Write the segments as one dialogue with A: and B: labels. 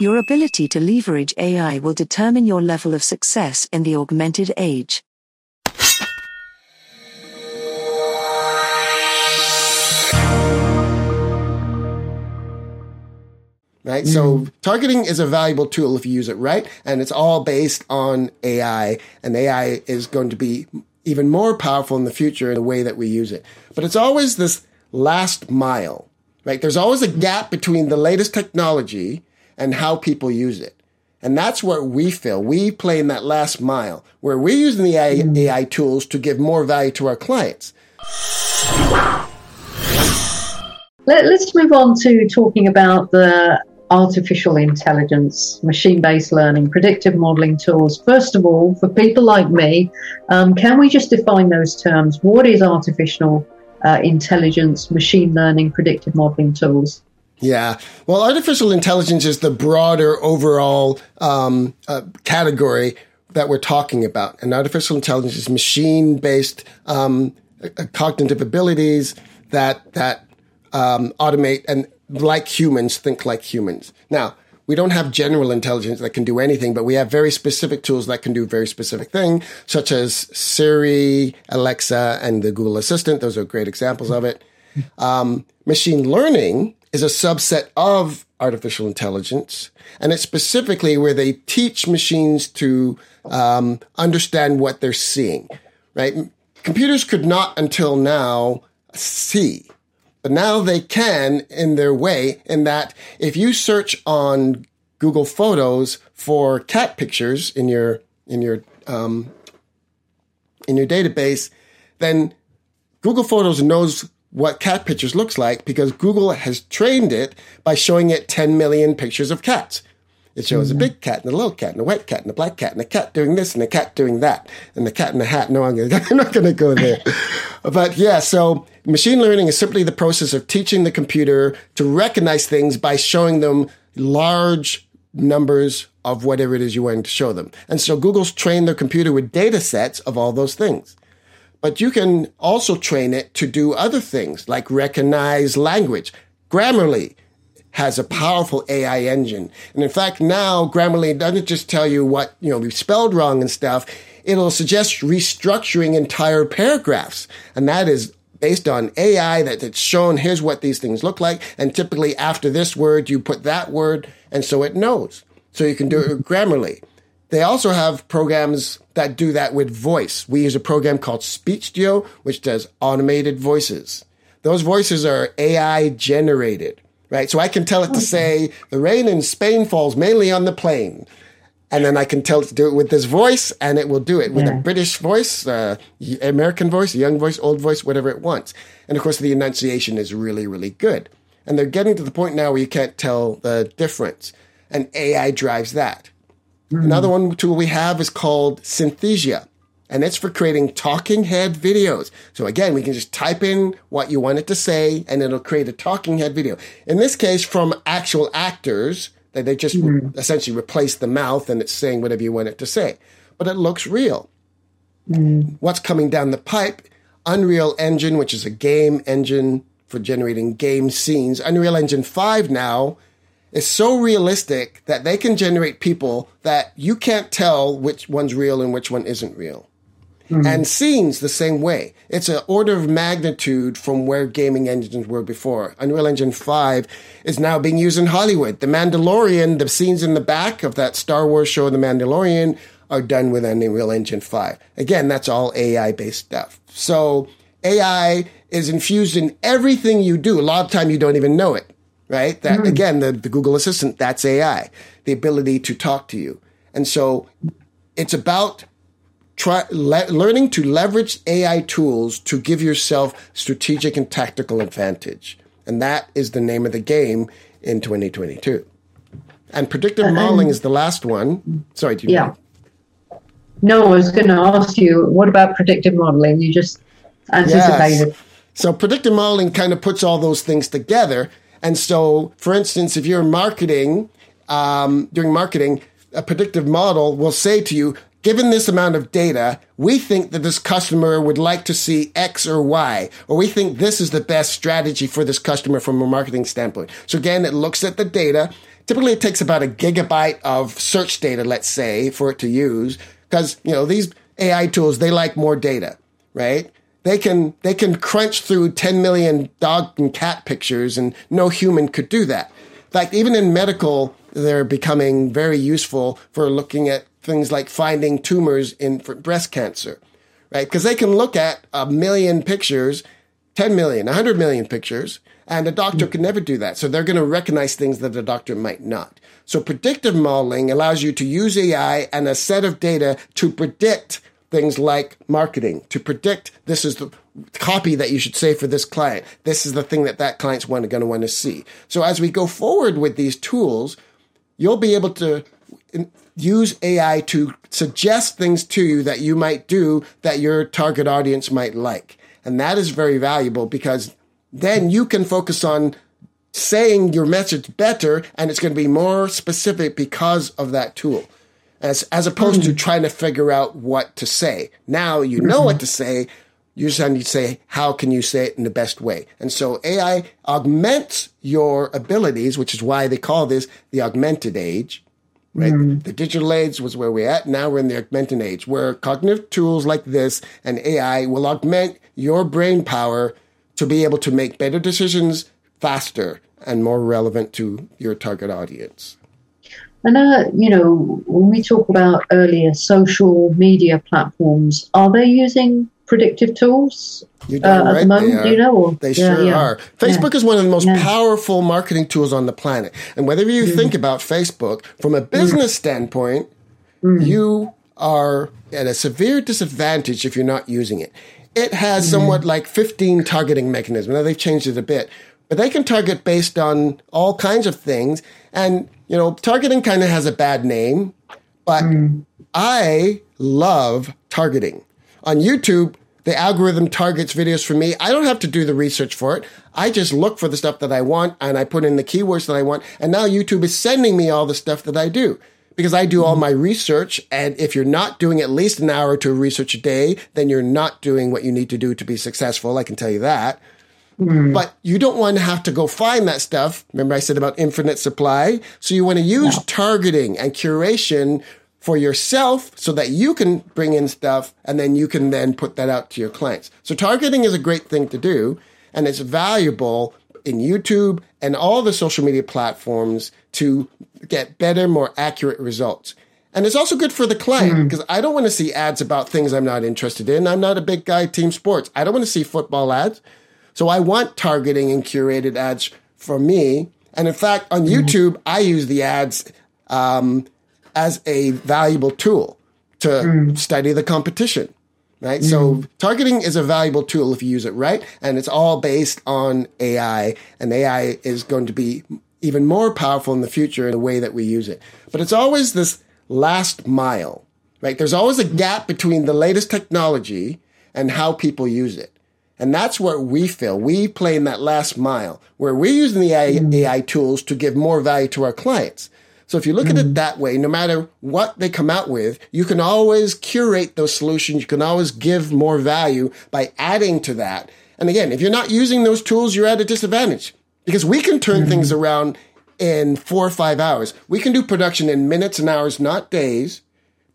A: Your ability to leverage AI will determine your level of success in the augmented age.
B: right? Mm. So targeting is a valuable tool if you use it right, and it's all based on AI, and AI is going to be even more powerful in the future in the way that we use it. But it's always this last mile, right? There's always a gap between the latest technology and how people use it. And that's where we feel we play in that last mile where we're using the AI, mm. AI tools to give more value to our clients.
C: Let, us move on to talking about the artificial intelligence, machine based learning, predictive modeling tools. First of all, for people like me, um, can we just define those terms? What is artificial uh, intelligence, machine learning, predictive modeling tools?
B: Yeah. Well, artificial intelligence is the broader overall um, uh, category that we're talking about. And artificial intelligence is machine based um, uh, cognitive abilities that, that um, automate and like humans, think like humans. Now, we don't have general intelligence that can do anything, but we have very specific tools that can do very specific things, such as Siri, Alexa, and the Google Assistant. Those are great examples of it. Um, machine learning is a subset of artificial intelligence, and it's specifically where they teach machines to um, understand what they're seeing. Right? Computers could not until now see but now they can in their way, in that if you search on Google Photos for cat pictures in your in your um, in your database, then Google Photos knows what cat pictures looks like because Google has trained it by showing it 10 million pictures of cats. It shows mm-hmm. a big cat and a little cat and a white cat and a black cat and a cat doing this and a cat doing that and the cat in the hat. No, I'm, gonna, I'm not going to go there. but yeah, so machine learning is simply the process of teaching the computer to recognize things by showing them large numbers of whatever it is you want to show them. And so Google's trained their computer with data sets of all those things. But you can also train it to do other things like recognize language. Grammarly has a powerful AI engine. And in fact, now Grammarly doesn't just tell you what, you know, we spelled wrong and stuff. It'll suggest restructuring entire paragraphs. And that is based on AI that it's shown here's what these things look like. And typically after this word, you put that word. And so it knows. So you can do it with Grammarly. They also have programs that do that with voice. We use a program called Speechelo, which does automated voices. Those voices are AI generated right? So I can tell it to say the rain in Spain falls mainly on the plain. And then I can tell it to do it with this voice, and it will do it with yeah. a British voice, uh, American voice, young voice, old voice, whatever it wants. And of course, the enunciation is really, really good. And they're getting to the point now where you can't tell the difference. And AI drives that. Mm-hmm. Another one tool we have is called Synthesia and it's for creating talking head videos. So again, we can just type in what you want it to say and it'll create a talking head video. In this case, from actual actors that they just mm-hmm. essentially replace the mouth and it's saying whatever you want it to say, but it looks real. Mm-hmm. What's coming down the pipe? Unreal Engine, which is a game engine for generating game scenes. Unreal Engine 5 now is so realistic that they can generate people that you can't tell which one's real and which one isn't real. Mm-hmm. And scenes the same way. It's an order of magnitude from where gaming engines were before. Unreal Engine 5 is now being used in Hollywood. The Mandalorian, the scenes in the back of that Star Wars show, The Mandalorian, are done with Unreal Engine 5. Again, that's all AI based stuff. So AI is infused in everything you do. A lot of time you don't even know it, right? That mm-hmm. again, the, the Google Assistant, that's AI, the ability to talk to you. And so it's about try le- learning to leverage AI tools to give yourself strategic and tactical advantage. And that is the name of the game in 2022. And predictive modeling is the last one. Sorry, do you
C: yeah. Know? No, I was going to ask you, what about predictive modeling? You just anticipated. Yes.
B: So predictive modeling kind of puts all those things together. And so, for instance, if you're marketing, um, doing marketing, a predictive model will say to you, given this amount of data, we think that this customer would like to see X or Y, or we think this is the best strategy for this customer from a marketing standpoint. So again, it looks at the data, typically it takes about a gigabyte of search data, let's say, for it to use. Because, you know, these AI tools, they like more data, right? They can, they can crunch through 10 million dog and cat pictures and no human could do that. In fact, even in medical, they're becoming very useful for looking at things like finding tumors in breast cancer, right? Because they can look at a million pictures, 10 million, 100 million pictures, and a doctor hmm. can never do that. So they're going to recognize things that a doctor might not. So predictive modeling allows you to use AI and a set of data to predict things like marketing, to predict this is the copy that you should say for this client. This is the thing that that client's going to want to see. So as we go forward with these tools, you'll be able to use AI to suggest things to you that you might do that your target audience might like. And that is very valuable because then you can focus on saying your message better and it's going to be more specific because of that tool as as opposed mm-hmm. to trying to figure out what to say now you know mm-hmm. what to say you just need to say how can you say it in the best way and so ai augments your abilities which is why they call this the augmented age right mm-hmm. the digital age was where we're at now we're in the augmented age where cognitive tools like this and ai will augment your brain power to be able to make better decisions faster and more relevant to your target audience.
C: And, uh, you know, when we talk about earlier social media platforms, are they using predictive tools uh, right, at the moment? Do you know? Or?
B: They sure yeah. are. Facebook yeah. is one of the most powerful marketing tools on the planet. And whether you mm. think about Facebook from a business mm. standpoint, mm. you are at a severe disadvantage if you're not using it. It has mm-hmm. somewhat like 15 targeting mechanisms. Now they've changed it a bit, but they can target based on all kinds of things. And, you know, targeting kind of has a bad name, but mm. I love targeting. On YouTube, the algorithm targets videos for me. I don't have to do the research for it. I just look for the stuff that I want and I put in the keywords that I want. And now YouTube is sending me all the stuff that I do because I do all my research. And if you're not doing at least an hour to research a day, then you're not doing what you need to do to be successful. I can tell you that. Mm. But you don't want to have to go find that stuff. Remember I said about infinite supply? So you want to use no. targeting and curation for yourself so that you can bring in stuff and then you can then put that out to your clients. So targeting is a great thing to do and it's valuable in YouTube and all the social media platforms to get better, more accurate results. And it's also good for the client because mm. I don't want to see ads about things I'm not interested in. I'm not a big guy team sports. I don't want to see football ads. So I want targeting and curated ads for me. And in fact, on mm. YouTube, I use the ads um, as a valuable tool to mm. study the competition right? Mm. So targeting is a valuable tool if you use it right, and it's all based on AI, and AI is going to be even more powerful in the future in the way that we use it. But it's always this last mile, right? There's always a gap between the latest technology and how people use it. And that's where we feel. We play in that last mile where we're using the AI, mm. AI tools to give more value to our clients. So if you look mm. at it mm. that way, no matter what they come out with, you can always curate those solutions. You can always give more value by adding to that. And again, if you're not using those tools, you're at a disadvantage because we can turn mm. things around in four or five hours. We can do production in minutes and hours, not days,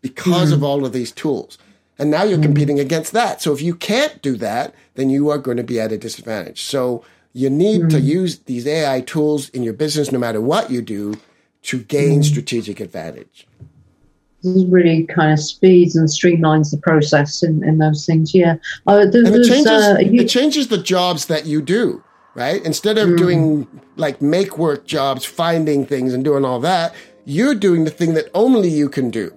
B: because mm. of all of these tools. And now you're mm. competing against that. So if you can't do that, then you are going to be at a disadvantage. So you need to use these AI tools in your business, no matter what you do, to gain mm. strategic advantage.
C: This really kind of speeds and streamlines the process in, in those things. Yeah,
B: uh, there, and it changes, uh, you... it changes the jobs that you do. Right, instead of mm. doing like make work jobs, finding things and doing all that, you're doing the thing that only you can do.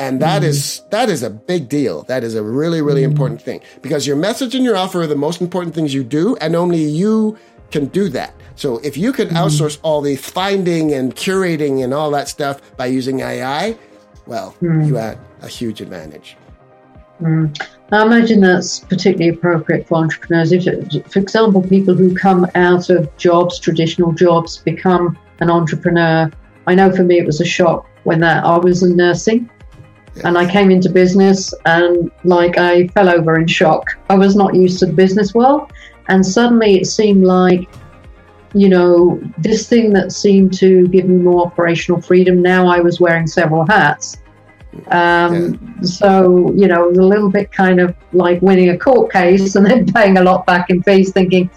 B: And that mm. is that is a big deal. That is a really, really mm. important thing because your message and your offer are the most important things you do, and only you can do that. So if you can mm-hmm. outsource all the finding and curating and all that stuff by using AI, well, mm. you had a huge advantage.
C: Mm. I imagine that's particularly appropriate for entrepreneurs. If, for example, people who come out of jobs, traditional jobs, become an entrepreneur. I know for me it was a shock when that I was in nursing. And I came into business and like I fell over in shock. I was not used to the business world, and suddenly it seemed like you know, this thing that seemed to give me more operational freedom, now I was wearing several hats. Um, yeah. So, you know, it was a little bit kind of like winning a court case and then paying a lot back in fees, thinking,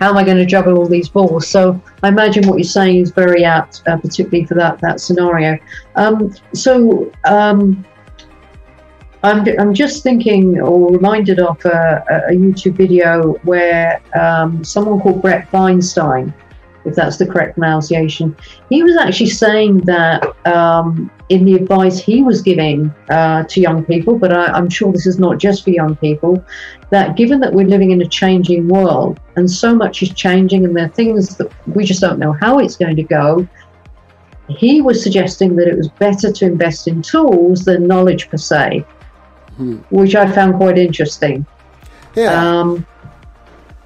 C: how am I going to juggle all these balls? So I imagine what you're saying is very apt, uh, particularly for that that scenario. Um, so um, I'm, I'm just thinking or reminded of a, a YouTube video where um, someone called Bret Weinstein, if that's the correct pronunciation, he was actually saying that um, in the advice he was giving uh, to young people, but I, I'm sure this is not just for young people, that given that we're living in a changing world and so much is changing and there are things that we just don't know how it's going to go, he was suggesting that it was better to invest in tools than knowledge per se hmm. which I found quite interesting.
B: Yeah. Um,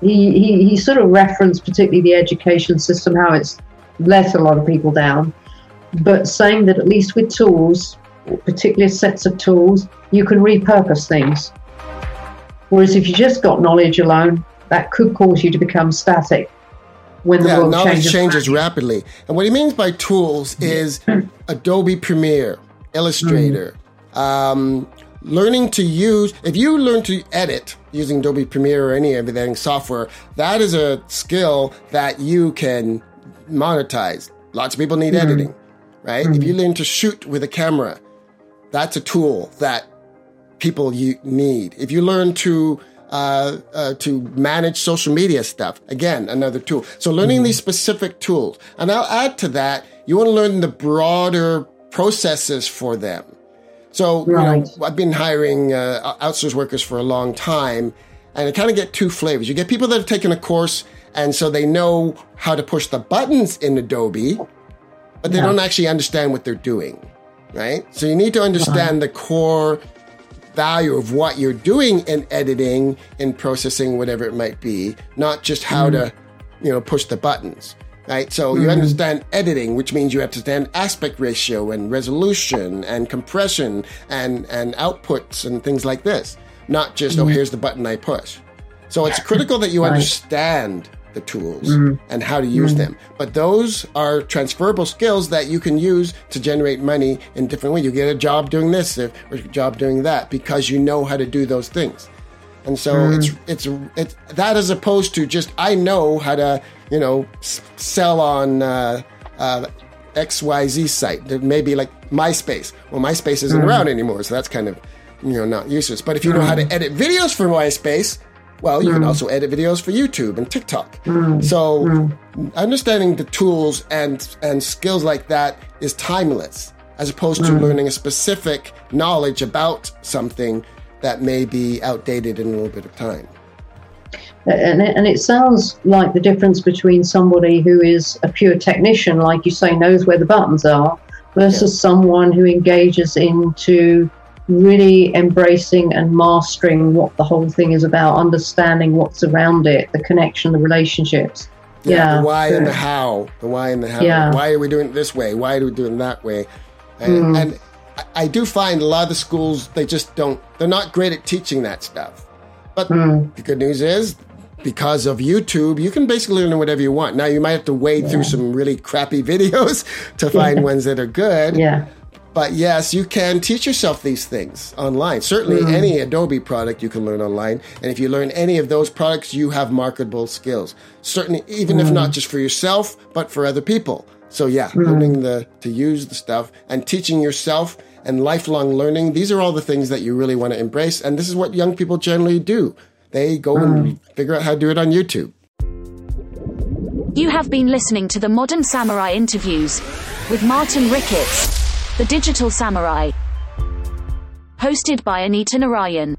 C: he, he, he sort of referenced particularly the education system, how it's let a lot of people down, but saying that at least with tools, particular sets of tools, you can repurpose things. Whereas if you just got knowledge alone, that could cause you to become static when the yeah, world
B: knowledge
C: changes,
B: changes rapidly. And what he means by tools is Adobe Premiere, Illustrator, mm. um, learning to use, if you learn to edit using Adobe Premiere or any editing software, that is a skill that you can monetize. Lots of people need mm-hmm. editing, right? Mm-hmm. If you learn to shoot with a camera, that's a tool that people you need. If you learn to uh, uh, to manage social media stuff, again, another tool. So learning mm-hmm. these specific tools, and I'll add to that, you want to learn the broader processes for them. So, right. you know, I've been hiring uh, outsource workers for a long time, and I kind of get two flavors. You get people that have taken a course, and so they know how to push the buttons in Adobe, but they yeah. don't actually understand what they're doing, right? So you need to understand the core value of what you're doing in editing, in processing, whatever it might be, not just how mm. to, you know, push the buttons right? So mm-hmm. you understand editing, which means you have to understand aspect ratio and resolution and compression and, and outputs and things like this. Not just, oh, mm-hmm. oh, here's the button I push. So it's critical that you right. understand the tools mm-hmm. and how to use mm-hmm. them. But those are transferable skills that you can use to generate money in different ways. You get a job doing this or a job doing that because you know how to do those things. And so mm. it's, it's it's that as opposed to just I know how to you know sell on uh, uh, XYZ site. That maybe like MySpace. Well, MySpace isn't mm. around anymore, so that's kind of you know not useless. But if you know how to mm. edit videos for MySpace, well, you mm. can also edit videos for YouTube and TikTok. Mm. So mm. understanding the tools and and skills like that is timeless, as opposed to learning a specific knowledge about something that may be outdated in a little bit of time.
C: And it, and it sounds like the difference between somebody who is a pure technician, like you say, knows where the buttons are, versus yeah. someone who engages into really embracing and mastering what the whole thing is about, understanding what's around it, the connection, the relationships.
B: Yeah, yeah the why and the how. The why and the how. Yeah. Why are we doing it this way? Why are we doing it that way? And, mm. and I do find a lot of the schools they just don't they're not great at teaching that stuff. But mm. the good news is because of YouTube, you can basically learn whatever you want. Now you might have to wade yeah. through some really crappy videos to find ones that are good.
C: Yeah.
B: But yes, you can teach yourself these things online. Certainly, mm. any Adobe product you can learn online. And if you learn any of those products, you have marketable skills. Certainly, even mm. if not just for yourself, but for other people. So yeah, mm. learning the to use the stuff and teaching yourself and lifelong learning. These are all the things that you really want to embrace. And this is what young people generally do. They go mm. and figure out how to do it on YouTube.
D: You have been listening to the Modern Samurai interviews with Martin Ricketts, the Digital Samurai. Hosted by Anita Narayan.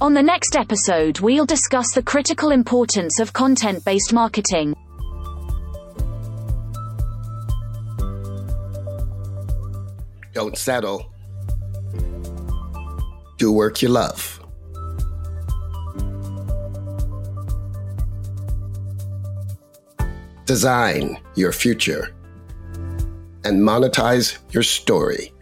D: On the next episode, we'll discuss the critical importance of content based marketing.
B: Don't settle. Do work you love. Design your future and monetize your story.